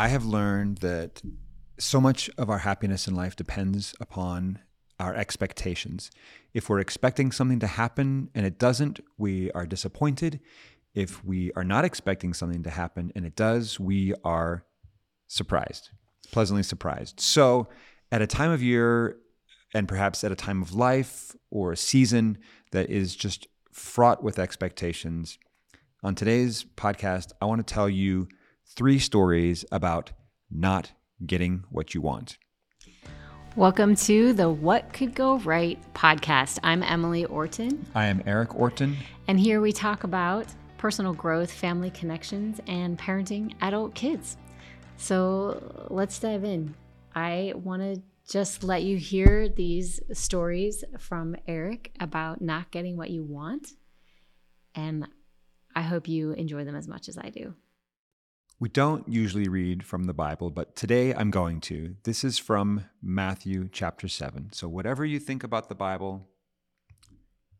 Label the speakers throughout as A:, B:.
A: I have learned that so much of our happiness in life depends upon our expectations. If we're expecting something to happen and it doesn't, we are disappointed. If we are not expecting something to happen and it does, we are surprised, pleasantly surprised. So, at a time of year and perhaps at a time of life or a season that is just fraught with expectations, on today's podcast, I want to tell you three stories about not getting what you want.
B: Welcome to the What Could Go Right podcast. I'm Emily Orton.
A: I am Erik Orton.
B: And here we talk about personal growth, family connections, and parenting adult kids. So let's dive in. I want to just let you hear these stories from Erik about not getting what you want. And I hope you enjoy them as much as I do.
A: We don't usually read from the Bible, but today I'm going to. This is from Matthew chapter 7. So, whatever you think about the Bible,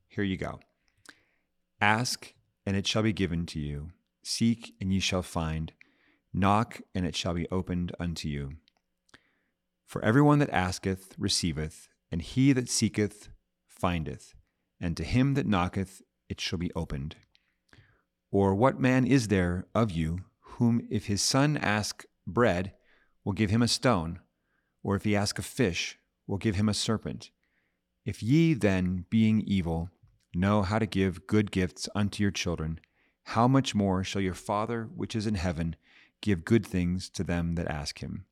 A: here you go. Ask, and it shall be given to you. Seek, and ye shall find. Knock, and it shall be opened unto you. For everyone that asketh receiveth, and he that seeketh findeth, and to him that knocketh it shall be opened. Or what man is there of you whom, if his son ask bread, will give him a stone? Or if he ask a fish, will give him a serpent? If ye then, being evil, know how to give good gifts unto your children, how much more shall your Father which is in heaven give good things to them that ask him?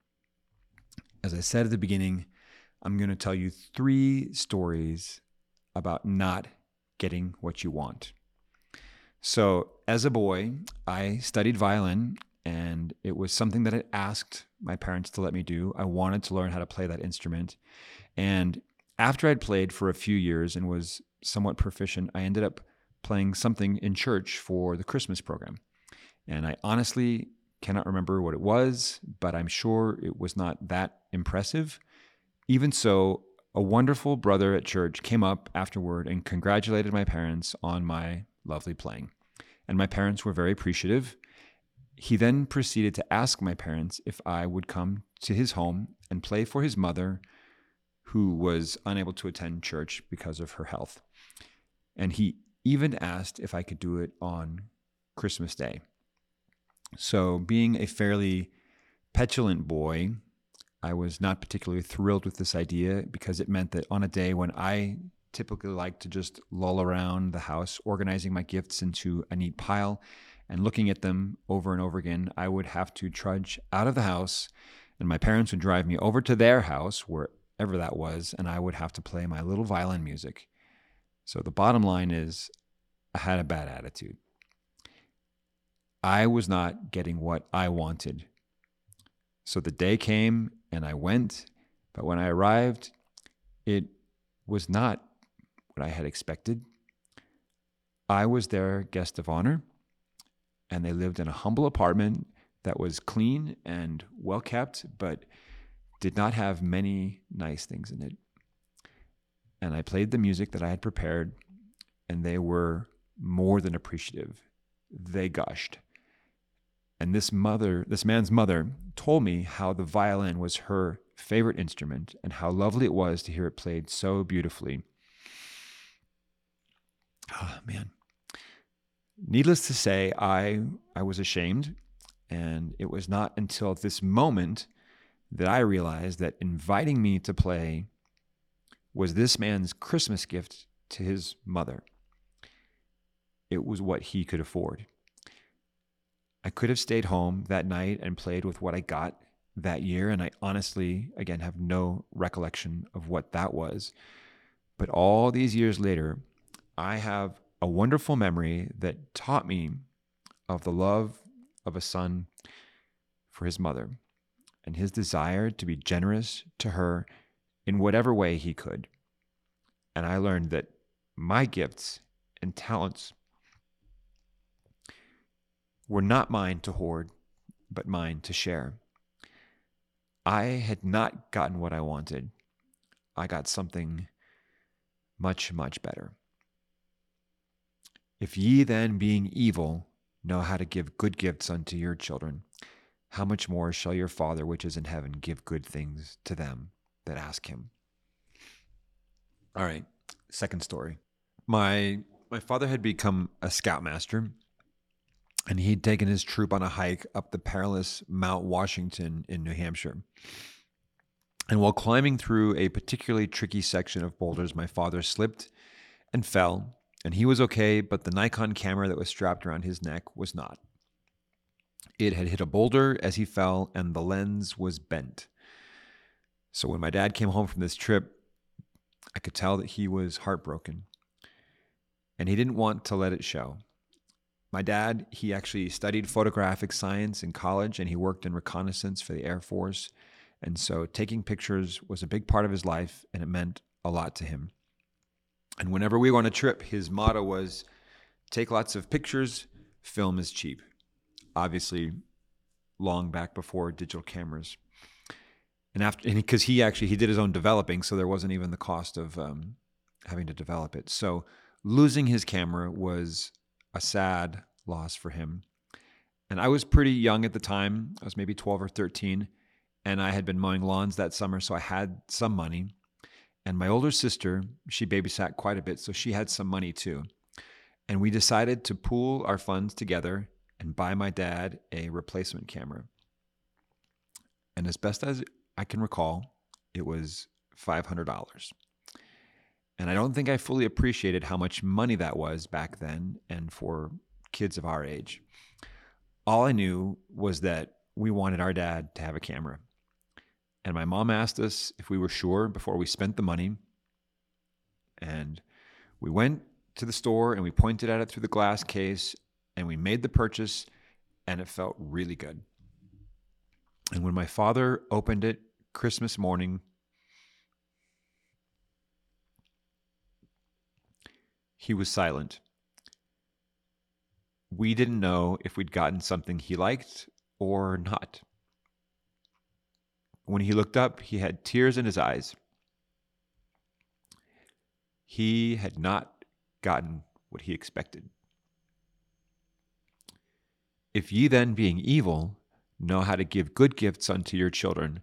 A: As I said at the beginning, I'm going to tell you three stories about not getting what you want. So, as a boy, I studied violin, and it was something that I asked my parents to let me do. I wanted to learn how to play that instrument. And after I'd played for a few years and was somewhat proficient, I ended up playing something in church for the Christmas program. And I honestly cannot remember what it was, but I'm sure it was not that impressive. Even so, a wonderful brother at church came up afterward and congratulated my parents on my lovely playing. And my parents were very appreciative. He then proceeded to ask my parents if I would come to his home and play for his mother, who was unable to attend church because of her health. And he even asked if I could do it on Christmas Day. So, being a fairly petulant boy, I was not particularly thrilled with this idea because it meant that on a day when I typically like to just loll around the house, organizing my gifts into a neat pile and looking at them over and over again. I would have to trudge out of the house, and my parents would drive me over to their house, wherever that was, and I would have to play my little violin music. So the bottom line is, I had a bad attitude. I was not getting what I wanted. So the day came and I went, but when I arrived, it was not what I had expected. I was their guest of honor, and they lived in a humble apartment that was clean and well kept, but did not have many nice things in it. And I played the music that I had prepared, and they were more than appreciative. They gushed. And this mother, this man's mother, told me how the violin was her favorite instrument and how lovely it was to hear it played so beautifully oh, man. Needless to say, I I was ashamed, and it was not until this moment that I realized that inviting me to play was this man's Christmas gift to his mother. It was what he could afford. I could have stayed home that night and played with what I got that year, and I honestly, again, have no recollection of what that was. But all these years later, I have a wonderful memory that taught me of the love of a son for his mother and his desire to be generous to her in whatever way he could. And I learned that my gifts and talents were not mine to hoard, but mine to share. I had not gotten what I wanted. I got something much, much better. If ye then, being evil, know how to give good gifts unto your children, how much more shall your Father which is in heaven give good things to them that ask him? All right, second story. My my father had become a scoutmaster and he'd taken his troop on a hike up the perilous Mount Washington in New Hampshire. And while climbing through a particularly tricky section of boulders, my father slipped and fell, and he was okay, but the Nikon camera that was strapped around his neck was not. It had hit a boulder as he fell, and the lens was bent. So when my dad came home from this trip, I could tell that he was heartbroken, and he didn't want to let it show. My dad, he actually studied photographic science in college and he worked in reconnaissance for the Air Force. And so taking pictures was a big part of his life and it meant a lot to him. And whenever we were on a trip, his motto was take lots of pictures, film is cheap. Obviously, long back before digital cameras. And after, because he actually he did his own developing, so there wasn't even the cost of um, having to develop it. So losing his camera was a sad loss for him. And I was pretty young at the time. I was maybe 12 or 13. And I had been mowing lawns that summer, so I had some money. And my older sister, she babysat quite a bit, so she had some money too. And we decided to pool our funds together and buy my dad a replacement camera. And as best as I can recall, it was $500. And I don't think I fully appreciated how much money that was back then and for kids of our age. All I knew was that we wanted our dad to have a camera. And my mom asked us if we were sure before we spent the money. And we went to the store and we pointed at it through the glass case and we made the purchase and it felt really good. And when my father opened it Christmas morning, He was silent. We didn't know if we'd gotten something he liked or not. When he looked up, he had tears in his eyes. He had not gotten what he expected. If ye then, being evil, know how to give good gifts unto your children,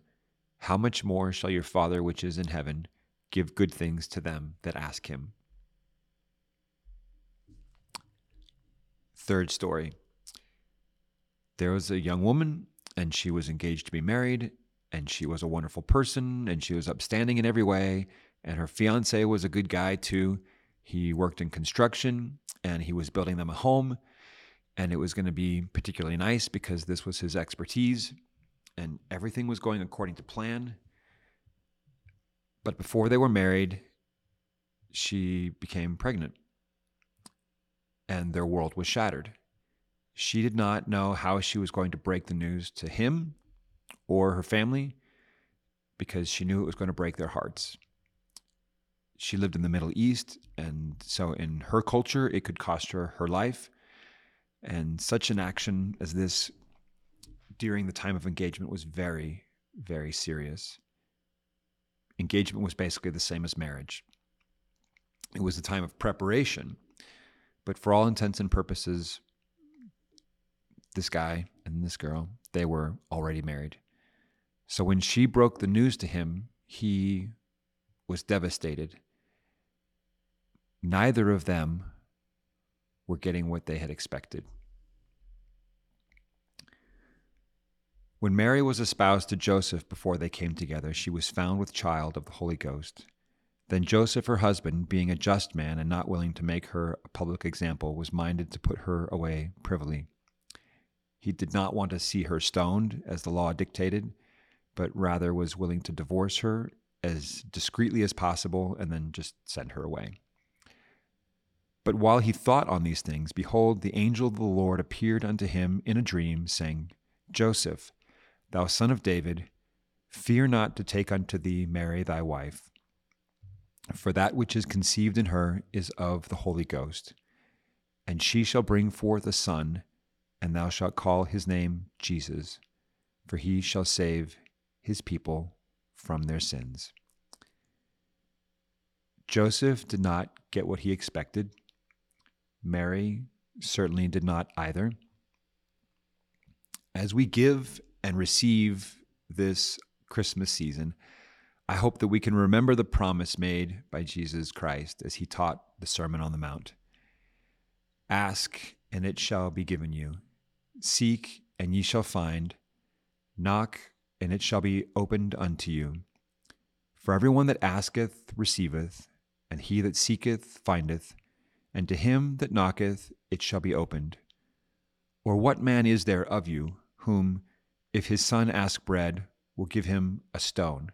A: how much more shall your Father which is in heaven give good things to them that ask him? Third story there was a young woman, and she was engaged to be married, and she was a wonderful person, and she was upstanding in every way. And her fiance was a good guy too. He worked in construction and he was building them a home. And it was going to be particularly nice because this was his expertise and everything was going according to plan. But before they were married, she became pregnant and their world was shattered. She did not know how she was going to break the news to him or her family because she knew it was going to break their hearts. She lived in the Middle East, and so in her culture, it could cost her her life. And such an action as this during the time of engagement was very, very serious. Engagement was basically the same as marriage. It was a time of preparation but for all intents and purposes, this guy and this girl, they were already married. So when she broke the news to him, he was devastated. Neither of them were getting what they had expected. When Mary was espoused to Joseph before they came together, she was found with child of the Holy Ghost. Then Joseph, her husband, being a just man and not willing to make her a public example, was minded to put her away privily. He did not want to see her stoned, as the law dictated, but rather was willing to divorce her as discreetly as possible and then just send her away. But while he thought on these things, behold, the angel of the Lord appeared unto him in a dream, saying, Joseph, thou son of David, fear not to take unto thee Mary thy wife for that which is conceived in her is of the Holy Ghost. And she shall bring forth a son, and thou shalt call his name Jesus, for he shall save his people from their sins. Joseph did not get what he expected. Mary certainly did not either. As we give and receive this Christmas season, I hope that we can remember the promise made by Jesus Christ as he taught the Sermon on the Mount Ask, and it shall be given you. Seek, and ye shall find. Knock, and it shall be opened unto you. For everyone that asketh receiveth, and he that seeketh findeth, and to him that knocketh it shall be opened. Or what man is there of you whom, if his son ask bread, will give him a stone?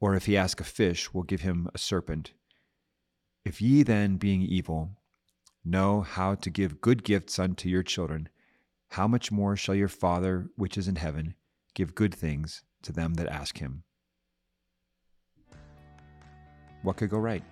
A: Or if he ask a fish, will give him a serpent? If ye then, being evil, know how to give good gifts unto your children, how much more shall your Father which is in heaven give good things to them that ask him? What could go right?